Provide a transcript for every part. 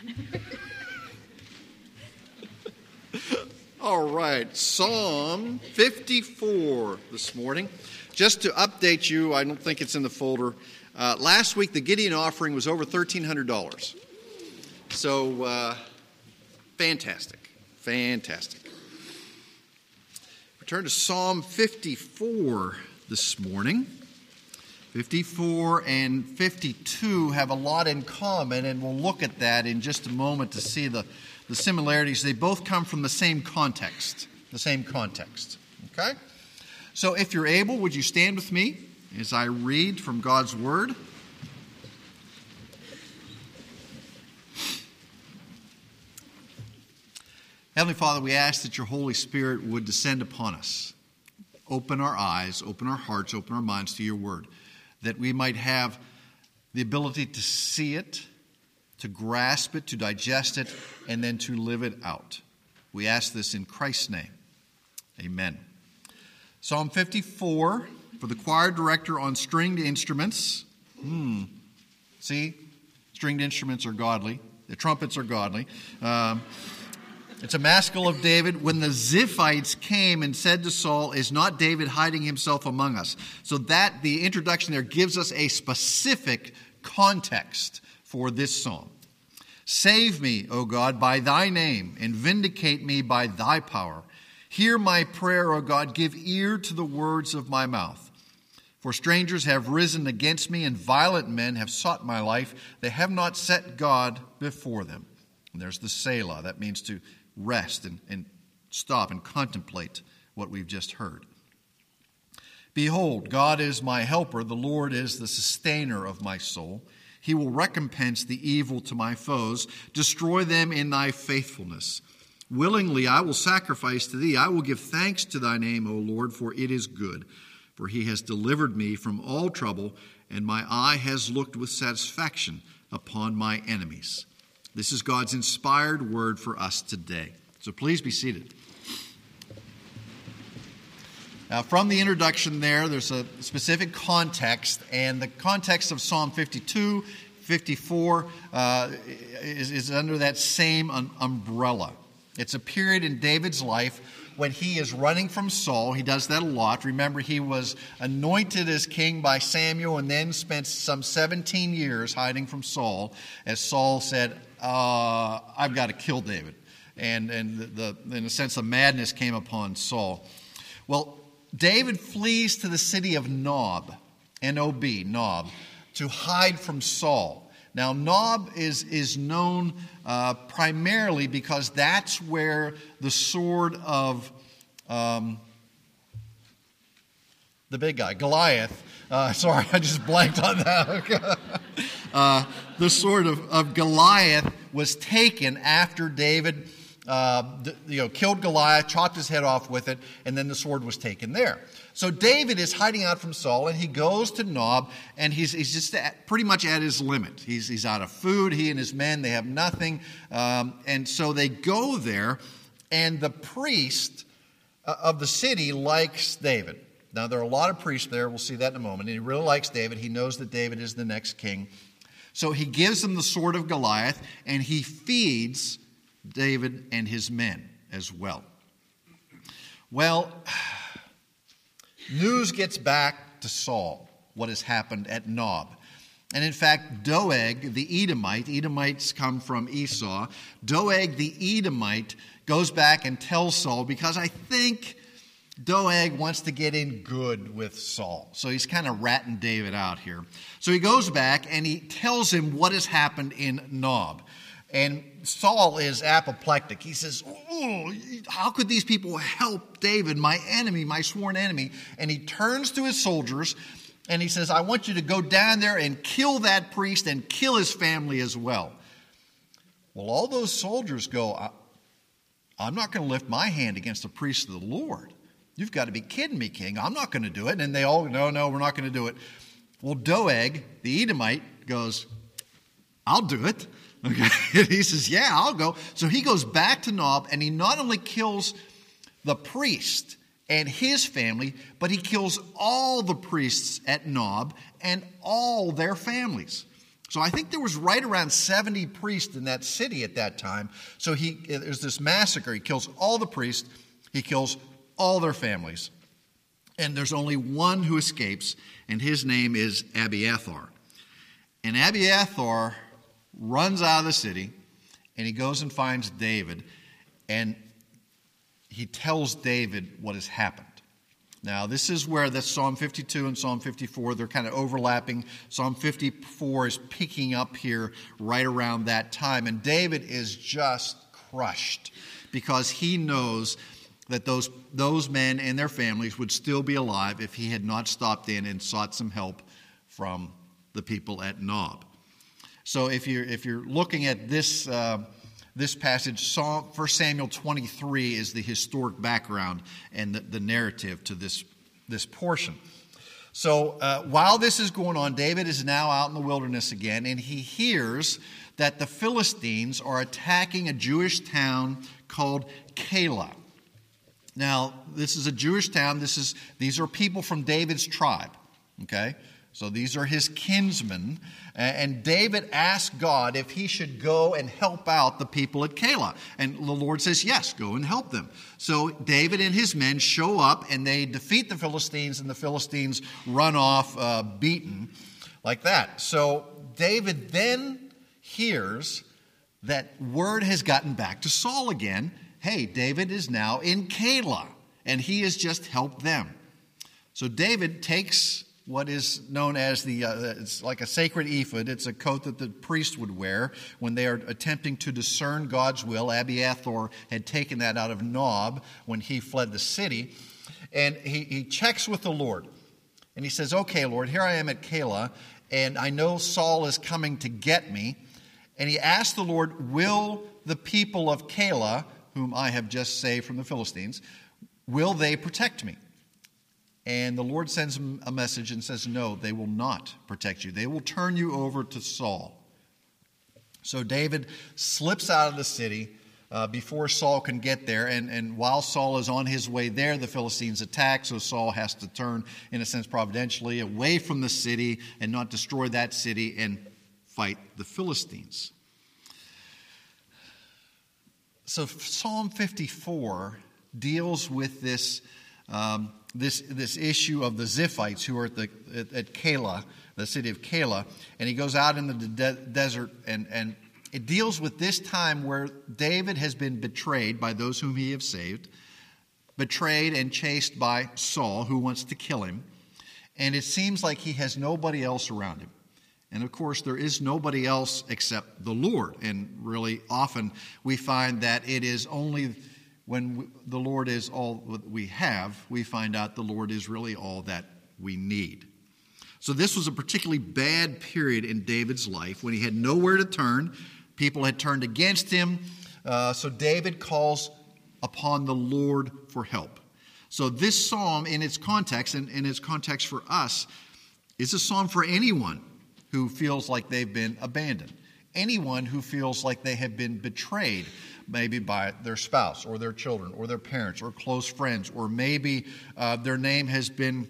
All right, Psalm 54 this morning. Just to update you, I don't think it's in the folder. Uh, last week, the Gideon offering was over $1,300. So, uh, fantastic. Fantastic. We turn to Psalm 54 this morning. 54 and 52 have a lot in common, and we'll look at that in just a moment to see the, the similarities. They both come from the same context. The same context. Okay? So if you're able, would you stand with me as I read from God's Word? Heavenly Father, we ask that your Holy Spirit would descend upon us. Open our eyes, open our hearts, open our minds to your Word that we might have the ability to see it, to grasp it, to digest it, and then to live it out. We ask this in Christ's name. Amen. Psalm 54 for the choir director on stringed instruments. Hmm. See, stringed instruments are godly. The trumpets are godly. Um, it's a maskil of David. When the Ziphites came and said to Saul, Is not David hiding himself among us? So that the introduction there gives us a specific context for this psalm. Save me, O God, by thy name, and vindicate me by thy power. Hear my prayer, O God, give ear to the words of my mouth. For strangers have risen against me, and violent men have sought my life. They have not set God before them. And there's the Selah. That means to rest and, and stop and contemplate what we've just heard. Behold, God is my helper, the Lord is the sustainer of my soul. He will recompense the evil to my foes, destroy them in thy faithfulness. Willingly I will sacrifice to thee. I will give thanks to thy name, O Lord, for it is good. For he has delivered me from all trouble, and my eye has looked with satisfaction upon my enemies. This is God's inspired word for us today. So please be seated. Now, from the introduction there, there's a specific context, and the context of Psalm 52, 54 uh, is, is, under that same un- umbrella. It's a period in David's life when he is running from Saul. He does that a lot. Remember, he was anointed as king by Samuel and then spent some 17 years hiding from Saul as Saul said, uh, I've got to kill David. And, and the, the, in a sense, the madness came upon Saul. Well, David flees to the city of Nob, N O B, Nob, to hide from Saul. Now, Nob is, is known uh, primarily because that's where the sword of um, the big guy, Goliath, uh, sorry, I just blanked on that. Uh, the sword of, of Goliath was taken after David uh, you know, killed Goliath, chopped his head off with it, and then the sword was taken there. So David is hiding out from Saul, and he goes to Nob, and he's, he's just at, pretty much at his limit. He's, he's out of food. He and his men, they have nothing. Um, and so they go there, and the priest uh, of the city likes David. Now, there are a lot of priests there. We'll see that in a moment. And he really likes David. He knows that David is the next king. So he gives him the sword of Goliath, and he feeds David and his men as well. Well, news gets back to Saul what has happened at Nob. And in fact, Doeg, the Edomite, Edomites come from Esau, Doeg the Edomite goes back and tells Saul because I think Doeg wants to get in good with Saul. So he's kind of ratting David out here. So he goes back and he tells him what has happened in Nob. And Saul is apoplectic. He says, oh, How could these people help David, my enemy, my sworn enemy? And he turns to his soldiers and he says, I want you to go down there and kill that priest and kill his family as well. Well, all those soldiers go, I'm not going to lift my hand against the priest of the Lord. You've got to be kidding me, king. I'm not going to do it. And they all, no, no, we're not going to do it. Well, Doeg, the Edomite, goes, I'll do it. Okay. he says, Yeah, I'll go. So he goes back to Nob and he not only kills the priest and his family, but he kills all the priests at Nob and all their families. So I think there was right around 70 priests in that city at that time. So he there's this massacre. He kills all the priests, he kills all their families. And there's only one who escapes, and his name is Abiathar. And Abiathar runs out of the city, and he goes and finds David, and he tells David what has happened. Now, this is where the Psalm 52 and Psalm 54, they're kind of overlapping. Psalm 54 is picking up here right around that time. And David is just crushed because he knows that those, those men and their families would still be alive if he had not stopped in and sought some help from the people at Nob. So if you're, if you're looking at this, uh, this passage, Psalm, 1 Samuel 23 is the historic background and the, the narrative to this, this portion. So uh, while this is going on, David is now out in the wilderness again, and he hears that the Philistines are attacking a Jewish town called Keilah. Now, this is a Jewish town. This is, these are people from David's tribe, okay? So these are his kinsmen. And David asked God if he should go and help out the people at Keilah. And the Lord says, Yes, go and help them. So David and his men show up and they defeat the Philistines, and the Philistines run off uh, beaten like that. So David then hears that word has gotten back to Saul again. Hey, David is now in Keilah, and he has just helped them. So David takes what is known as the, uh, it's like a sacred ephod. It's a coat that the priest would wear when they are attempting to discern God's will. Abiathar had taken that out of Nob when he fled the city. And he, he checks with the Lord. And he says, Okay, Lord, here I am at Keilah, and I know Saul is coming to get me. And he asks the Lord, Will the people of Keilah, whom I have just saved from the Philistines, will they protect me? And the Lord sends him a message and says, No, they will not protect you. They will turn you over to Saul. So David slips out of the city uh, before Saul can get there. And, and while Saul is on his way there, the Philistines attack. So Saul has to turn, in a sense, providentially, away from the city and not destroy that city and fight the Philistines. So Psalm 54 deals with this. Um, this, this issue of the Ziphites who are at, the, at, at the city of Keilah, and he goes out into the de- desert and, and it deals with this time where David has been betrayed by those whom he has saved, betrayed and chased by Saul, who wants to kill him, and it seems like he has nobody else around him. And of course, there is nobody else except the Lord. And really often we find that it is only when the Lord is all what we have, we find out the Lord is really all that we need. So, this was a particularly bad period in David's life when he had nowhere to turn. People had turned against him. Uh, so, David calls upon the Lord for help. So, this psalm, in its context, and in its context for us, is a psalm for anyone who feels like they've been abandoned, anyone who feels like they have been betrayed maybe by their spouse or their children or their parents or close friends, or maybe uh, their name has been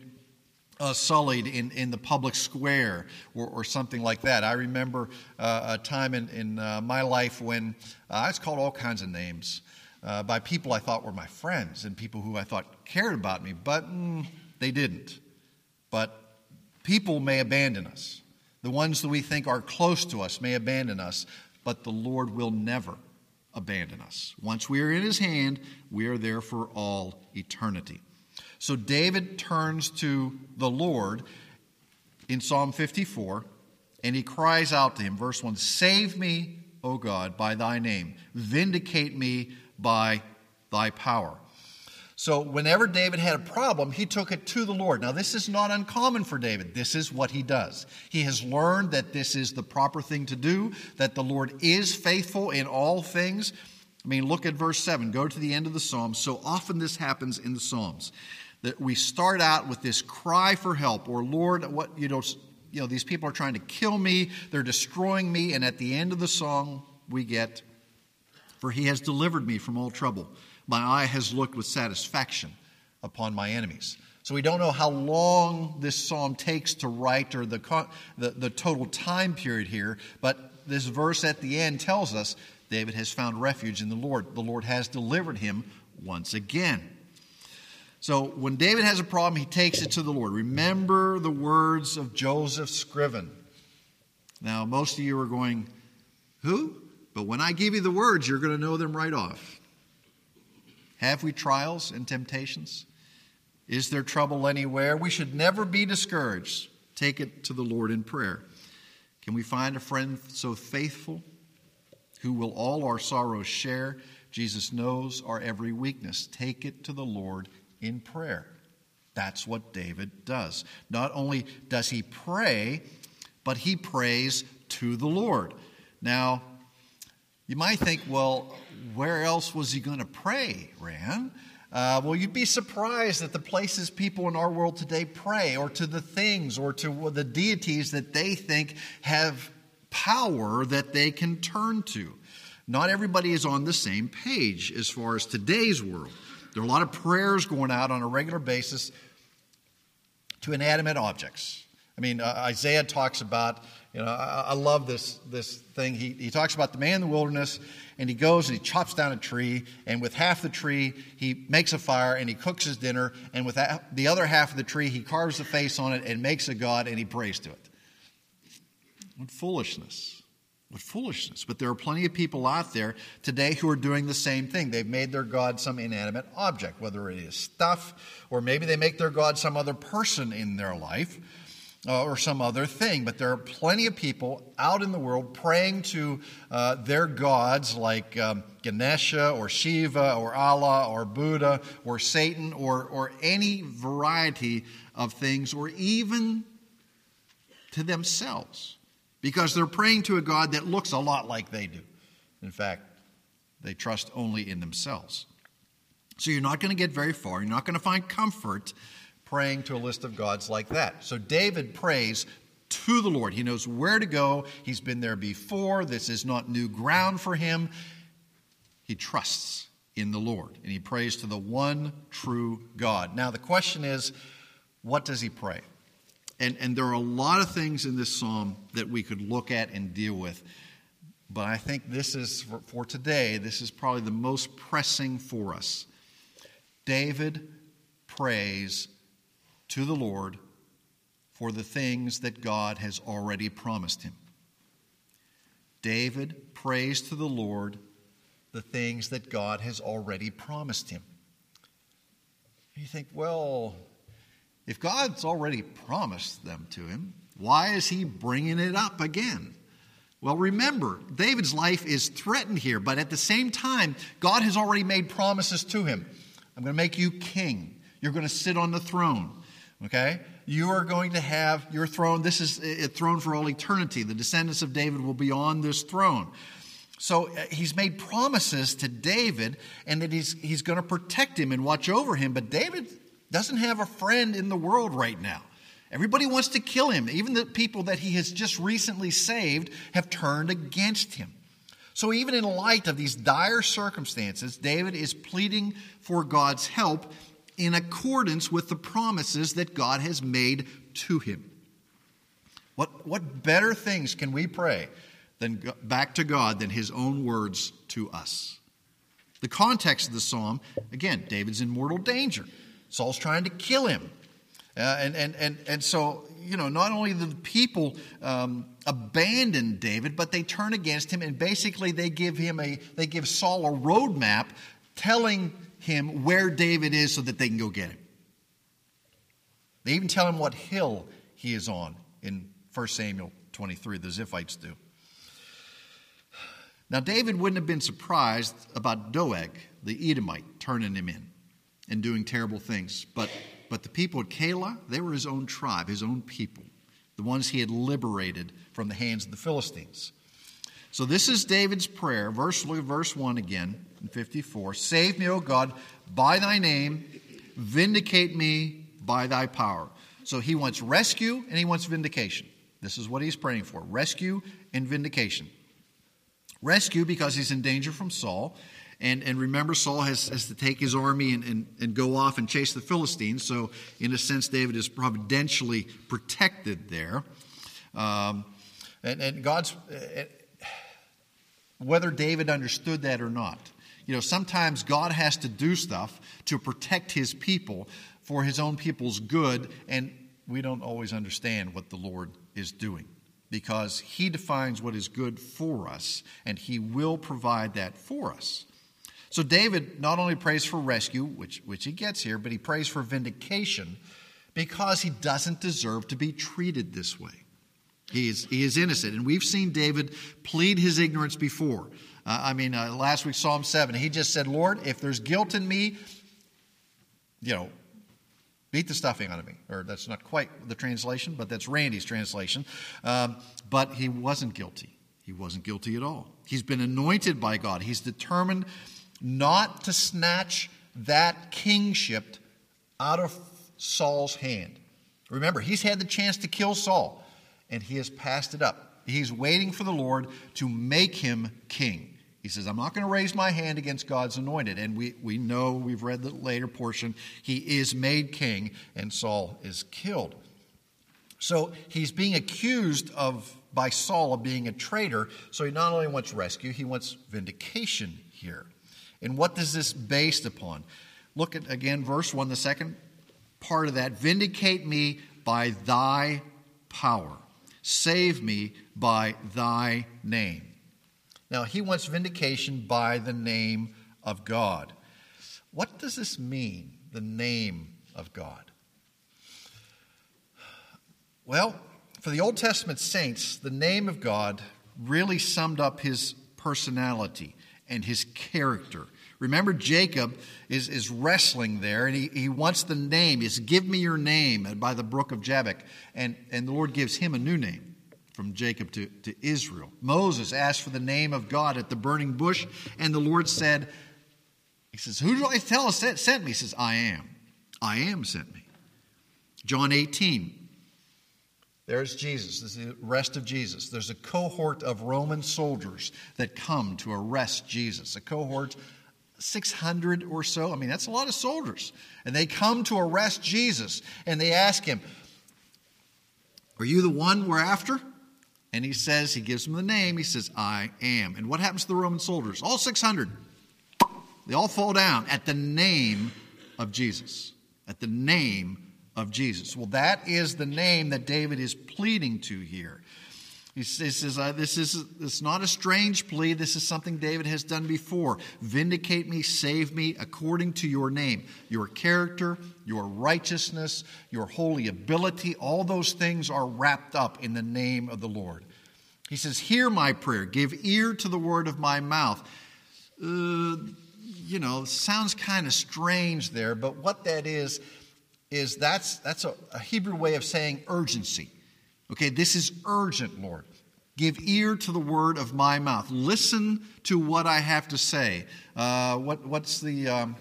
uh, sullied in, in the public square or, or something like that. I remember uh, a time in, in uh, my life when uh, I was called all kinds of names uh, by people I thought were my friends and people who I thought cared about me, but mm, they didn't. But people may abandon us. The ones that we think are close to us may abandon us, but the Lord will never abandon us. Once we are in his hand, we are there for all eternity. So David turns to the Lord in Psalm 54 and he cries out to him, verse 1 Save me, O God, by thy name, vindicate me by thy power. So, whenever David had a problem, he took it to the Lord. Now, this is not uncommon for David. This is what he does. He has learned that this is the proper thing to do, that the Lord is faithful in all things. I mean, look at verse 7. Go to the end of the Psalms. So often this happens in the Psalms that we start out with this cry for help, or Lord, what, you know, you know, these people are trying to kill me, they're destroying me, and at the end of the song, we get, For he has delivered me from all trouble. My eye has looked with satisfaction upon my enemies. So we don't know how long this psalm takes to write or the, the, the total time period here, but this verse at the end tells us David has found refuge in the Lord. The Lord has delivered him once again. So when David has a problem, he takes it to the Lord. Remember the words of Joseph Scriven. Now, most of you are going, Who? But when I give you the words, you're going to know them right off. Have we trials and temptations? Is there trouble anywhere? We should never be discouraged. Take it to the Lord in prayer. Can we find a friend so faithful who will all our sorrows share? Jesus knows our every weakness. Take it to the Lord in prayer. That's what David does. Not only does he pray, but he prays to the Lord. Now, you might think, well, where else was he going to pray, Ran? Uh, well, you'd be surprised at the places people in our world today pray, or to the things, or to the deities that they think have power that they can turn to. Not everybody is on the same page as far as today's world. There are a lot of prayers going out on a regular basis to inanimate objects. I mean, uh, Isaiah talks about, you know, I, I, love this, this thing. He, he talks about the man in the wilderness, and he goes and he chops down a tree, and with half the tree, he makes a fire and he cooks his dinner, and with the other half of the tree, he carves a face on it and makes a god and he prays to it. What foolishness. What foolishness. But there are plenty of people out there today who are doing the same thing. They've made their God some inanimate object, whether it is stuff, or maybe they make their God some other person in their life. Uh, or some other thing. But there are plenty of people out in the world praying to uh, their gods like um, Ganesha or Shiva or Allah or Buddha or Satan or, or any variety of things, or even to themselves because they're praying to a God that looks a lot like they do. In fact, they trust only in themselves. So you're not going to get very far. You're not going to find comfort praying to a list of gods like that. So David prays to the Lord. He knows where to go. He's been there before. This is not new ground for him. He trusts in the Lord and he prays to the one true God. Now, the question is what does he pray? And, and there are a lot of things in this psalm that we could look at and deal with. But I think this is, for, for today, this is probably the most pressing for us. David prays to the Lord for the things that God has already promised him. David prays to the Lord the things that God has already promised him. You think, well, if God's already promised them to him, why is he bringing it up again? Well, remember, David's life is threatened here, but at the same time, God has already made promises to him. I'm going to make you king. You're going to sit on the throne. Okay? You are going to have your throne. This is a throne for all eternity. The descendants of David will be on this throne. So uh, he's made promises to David and that he's, he's going to protect him and watch over him. But David doesn't have a friend in the world right now. Everybody wants to kill him. Even the people that he has just recently saved have turned against him. So, even in light of these dire circumstances, David is pleading for God's help in accordance with the promises that God has made to him. What, what better things can we pray than back to God than his own words to us? The context of the psalm, again, David's in mortal danger. Saul's trying to kill him. Uh, and, and, and, and so, you know, not only the people um, abandon David, but they turn against him, and basically they give him a, they give Saul a roadmap telling him where David is so that they can go get him. They even tell him what hill he is on in 1 Samuel 23, the Ziphites do. Now, David wouldn't have been surprised about Doeg, the Edomite, turning him in and doing terrible things. But, but the people at Keilah, they were his own tribe, his own people, the ones he had liberated from the hands of the Philistines. So this is David's prayer. Verse, look at verse 1 again in 54. Save me, O God, by thy name, vindicate me by thy power. So he wants rescue and he wants vindication. This is what he's praying for rescue and vindication. Rescue because he's in danger from Saul. And, and remember, Saul has, has to take his army and, and, and go off and chase the Philistines. So, in a sense, David is providentially protected there. Um, and, and God's, whether David understood that or not, you know, sometimes God has to do stuff to protect his people for his own people's good, and we don't always understand what the Lord is doing because he defines what is good for us, and he will provide that for us. So David not only prays for rescue, which, which he gets here, but he prays for vindication because he doesn't deserve to be treated this way. He is, he is innocent. And we've seen David plead his ignorance before. Uh, I mean, uh, last week, Psalm 7, he just said, Lord, if there's guilt in me, you know, beat the stuffing out of me. Or that's not quite the translation, but that's Randy's translation. Um, but he wasn't guilty. He wasn't guilty at all. He's been anointed by God. He's determined not to snatch that kingship out of Saul's hand. Remember, he's had the chance to kill Saul, and he has passed it up. He's waiting for the Lord to make him king. He says, I'm not going to raise my hand against God's anointed. And we, we know, we've read the later portion, he is made king, and Saul is killed. So he's being accused of by Saul of being a traitor. So he not only wants rescue, he wants vindication here. And what is this based upon? Look at again verse 1, the second part of that. Vindicate me by thy power, save me by thy name. Now, he wants vindication by the name of God. What does this mean, the name of God? Well, for the Old Testament saints, the name of God really summed up his personality and his character. Remember, Jacob is, is wrestling there, and he, he wants the name. Is give me your name by the brook of Jabbok. And, and the Lord gives him a new name from Jacob to, to Israel. Moses asked for the name of God at the burning bush, and the Lord said, He says, Who do I tell sent me? He says, I am. I am sent me. John 18, there's Jesus. This is the arrest of Jesus. There's a cohort of Roman soldiers that come to arrest Jesus. A cohort, 600 or so. I mean, that's a lot of soldiers. And they come to arrest Jesus and they ask him, Are you the one we're after? And he says, He gives them the name. He says, I am. And what happens to the Roman soldiers? All 600. They all fall down at the name of Jesus. At the name of Jesus. Well, that is the name that David is pleading to here. He says, This is it's not a strange plea. This is something David has done before. Vindicate me, save me according to your name. Your character, your righteousness, your holy ability, all those things are wrapped up in the name of the Lord. He says, Hear my prayer, give ear to the word of my mouth. Uh, you know, sounds kind of strange there, but what that is, is that's, that's a, a Hebrew way of saying urgency. Okay, this is urgent, Lord. Give ear to the word of my mouth. Listen to what I have to say. Uh, what, what's the um,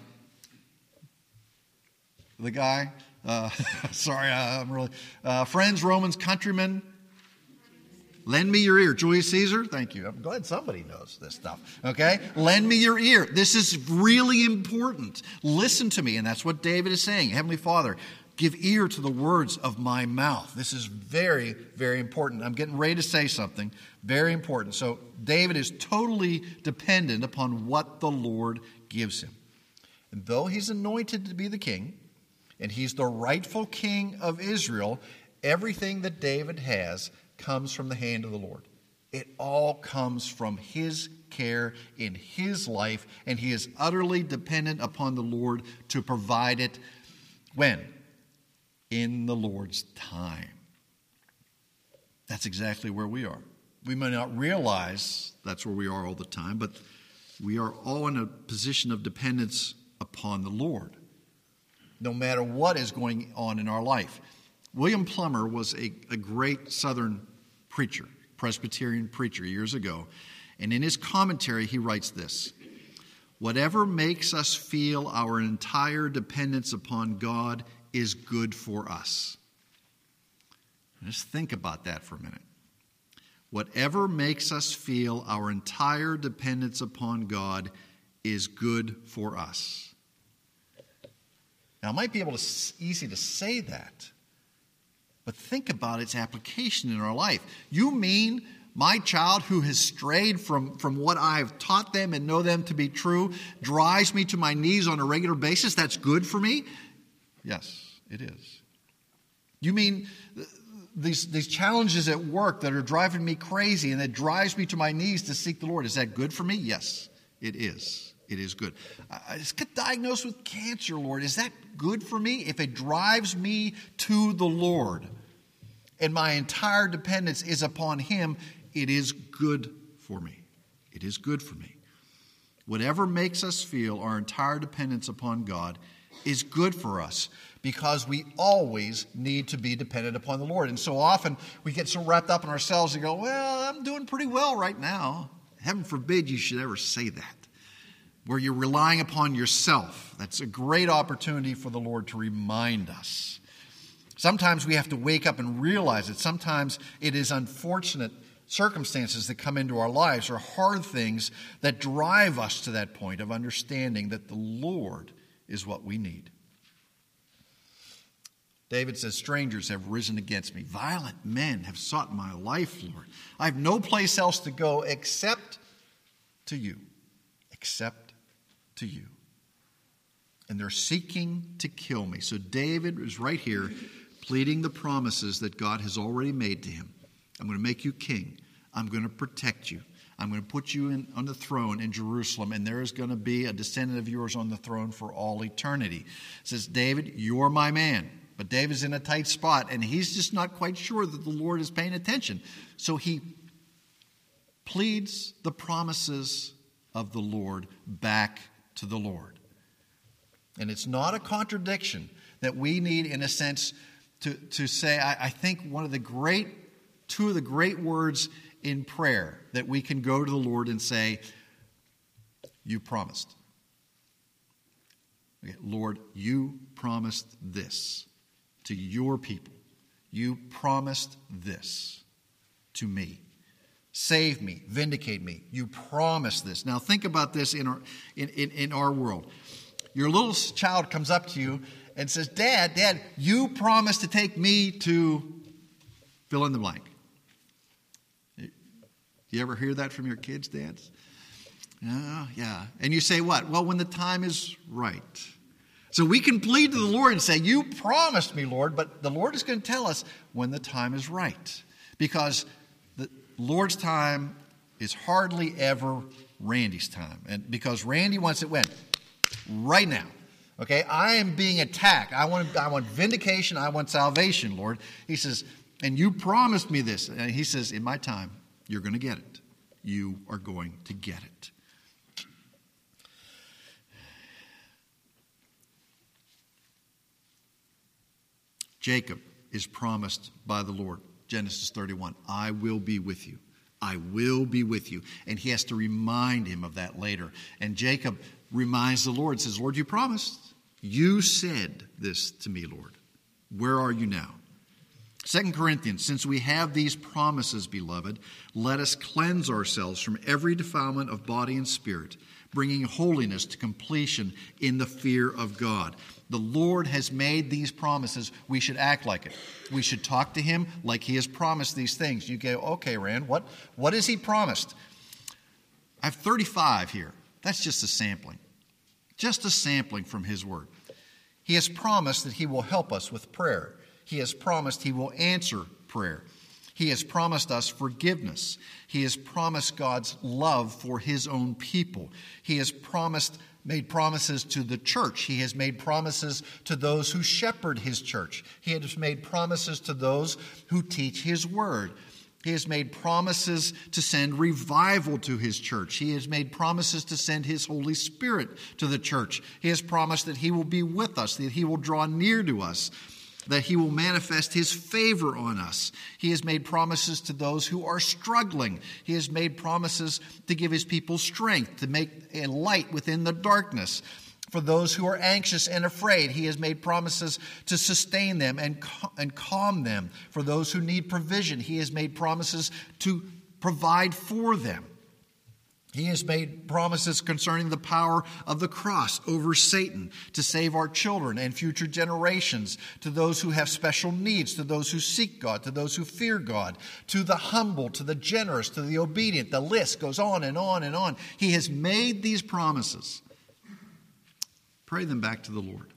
the guy? Uh, sorry, I'm really uh, friends, Romans, countrymen. Lend me your ear. Julius Caesar, thank you. I'm glad somebody knows this stuff. Okay? Lend me your ear. This is really important. Listen to me. And that's what David is saying. Heavenly Father, give ear to the words of my mouth. This is very, very important. I'm getting ready to say something very important. So, David is totally dependent upon what the Lord gives him. And though he's anointed to be the king, and he's the rightful king of Israel, everything that David has comes from the hand of the Lord. It all comes from His care in His life, and He is utterly dependent upon the Lord to provide it when? In the Lord's time. That's exactly where we are. We may not realize that's where we are all the time, but we are all in a position of dependence upon the Lord, no matter what is going on in our life. William Plumer was a, a great Southern preacher, Presbyterian preacher years ago. And in his commentary, he writes this Whatever makes us feel our entire dependence upon God is good for us. Just think about that for a minute. whatever makes us feel our entire dependence upon God is good for us. Now, it might be able to easy to say that, but think about its application in our life. You mean my child who has strayed from, from what I've taught them and know them to be true drives me to my knees on a regular basis? That's good for me? Yes, it is. You mean these, these challenges at work that are driving me crazy and that drives me to my knees to seek the Lord, is that good for me? Yes, it is. It is good. I just got diagnosed with cancer, Lord. Is that good for me? If it drives me to the Lord and my entire dependence is upon Him, it is good for me. It is good for me. Whatever makes us feel our entire dependence upon God is good for us because we always need to be dependent upon the Lord. And so often we get so wrapped up in ourselves and go, Well, I'm doing pretty well right now. Heaven forbid you should ever say that, where you're relying upon yourself. That's a great opportunity for the Lord to remind us. Sometimes we have to wake up and realize it. Sometimes it is unfortunate circumstances that come into our lives or hard things that drive us to that point of understanding that the Lord is what we need. David says, Strangers have risen against me. Violent men have sought my life, Lord. I have no place else to go except to you. Except to you. And they're seeking to kill me. So David is right here pleading the promises that God has already made to him. I'm going to make you king. I'm going to protect you. I'm going to put you in, on the throne in Jerusalem, and there is going to be a descendant of yours on the throne for all eternity. It says, David, you're my man. But David's in a tight spot, and he's just not quite sure that the Lord is paying attention. So he pleads the promises of the Lord back to the Lord. And it's not a contradiction that we need, in a sense, to, to say, I, I think one of the great, two of the great words in prayer that we can go to the Lord and say, You promised. Okay, Lord, you promised this to your people. You promised this to me. Save me, vindicate me. You promised this. Now think about this in our, in, in, in our world. Your little child comes up to you and says, Dad, Dad, you promised to take me to fill in the blank. You ever hear that from your kids, dads? Yeah, yeah. And you say what? Well, when the time is right. So we can plead to the Lord and say, You promised me, Lord, but the Lord is going to tell us when the time is right. Because the Lord's time is hardly ever Randy's time. And because Randy wants it when? Right now. Okay, I am being attacked. I want, I want vindication. I want salvation, Lord. He says, and you promised me this. And he says, in my time, you're going to get it. You are going to get it. Jacob is promised by the Lord. Genesis 31 I will be with you. I will be with you. And he has to remind him of that later. And Jacob reminds the Lord, says, Lord, you promised. You said this to me, Lord. Where are you now? Second Corinthians, since we have these promises, beloved, let us cleanse ourselves from every defilement of body and spirit, bringing holiness to completion in the fear of God. The Lord has made these promises. We should act like it. We should talk to Him like He has promised these things. You go, okay, Rand, what, what has He promised? I have 35 here. That's just a sampling. Just a sampling from His Word. He has promised that He will help us with prayer. He has promised He will answer prayer. He has promised us forgiveness. He has promised God's love for His own people. He has promised made promises to the church. He has made promises to those who shepherd his church. He has made promises to those who teach his word. He has made promises to send revival to his church. He has made promises to send his Holy Spirit to the church. He has promised that he will be with us, that he will draw near to us that he will manifest his favor on us. He has made promises to those who are struggling. He has made promises to give his people strength, to make a light within the darkness. For those who are anxious and afraid, he has made promises to sustain them and, and calm them. For those who need provision, he has made promises to provide for them. He has made promises concerning the power of the cross over Satan to save our children and future generations, to those who have special needs, to those who seek God, to those who fear God, to the humble, to the generous, to the obedient. The list goes on and on and on. He has made these promises. Pray them back to the Lord.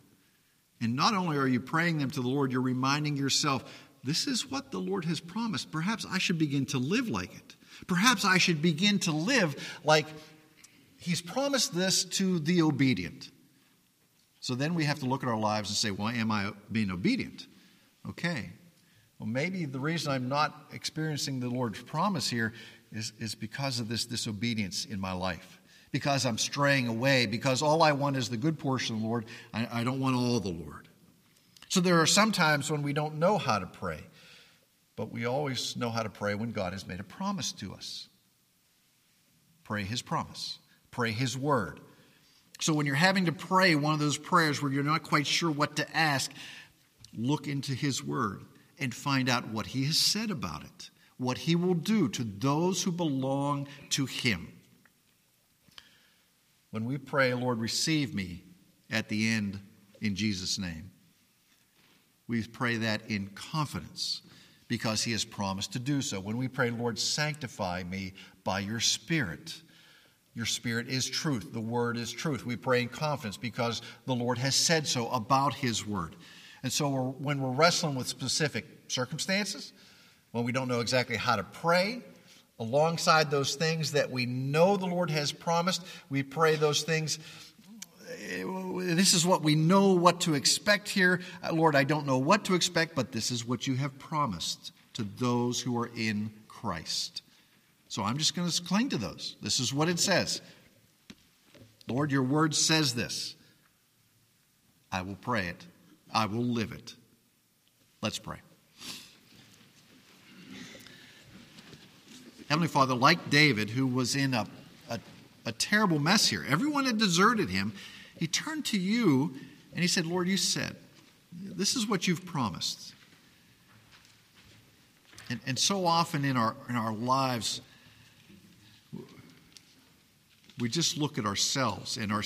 And not only are you praying them to the Lord, you're reminding yourself, this is what the Lord has promised. Perhaps I should begin to live like it. Perhaps I should begin to live like He's promised this to the obedient. So then we have to look at our lives and say, well, am I being obedient? Okay. Well, maybe the reason I'm not experiencing the Lord's promise here is, is because of this disobedience in my life. Because I'm straying away, because all I want is the good portion of the Lord. I, I don't want all the Lord. So there are some times when we don't know how to pray. But we always know how to pray when God has made a promise to us. Pray His promise, pray His word. So when you're having to pray one of those prayers where you're not quite sure what to ask, look into His word and find out what He has said about it, what He will do to those who belong to Him. When we pray, Lord, receive me at the end in Jesus' name, we pray that in confidence because he has promised to do so. When we pray, Lord, sanctify me by your Spirit, your Spirit is truth. The Word is truth. We pray in confidence because the Lord has said so about His Word. And so we're, when we're wrestling with specific circumstances, when we don't know exactly how to pray, alongside those things that we know the Lord has promised, we pray those things this is what we know what to expect here. Uh, Lord, I don't know what to expect, but this is what you have promised to those who are in Christ. So I'm just going to cling to those. This is what it says. Lord, your word says this. I will pray it, I will live it. Let's pray. Heavenly Father, like David, who was in a, a, a terrible mess here, everyone had deserted him. He turned to you and he said, Lord, you said, this is what you've promised. And, and so often in our, in our lives, we just look at ourselves and our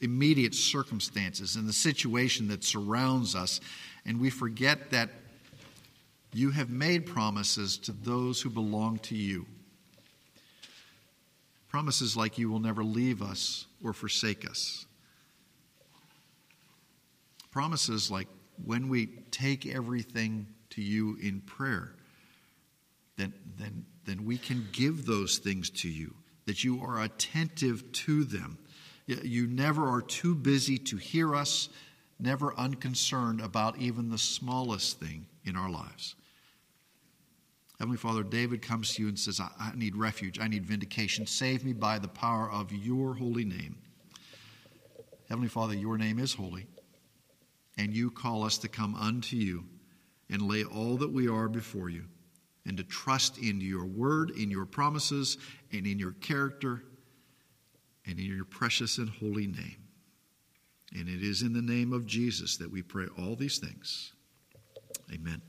immediate circumstances and the situation that surrounds us, and we forget that you have made promises to those who belong to you. Promises like you will never leave us or forsake us promises like when we take everything to you in prayer, then, then, then we can give those things to you, that you are attentive to them. You never are too busy to hear us, never unconcerned about even the smallest thing in our lives. Heavenly Father, David comes to you and says, I, I need refuge, I need vindication. Save me by the power of your holy name. Heavenly Father, your name is holy and you call us to come unto you and lay all that we are before you and to trust in your word, in your promises, and in your character, and in your precious and holy name. And it is in the name of Jesus that we pray all these things. Amen.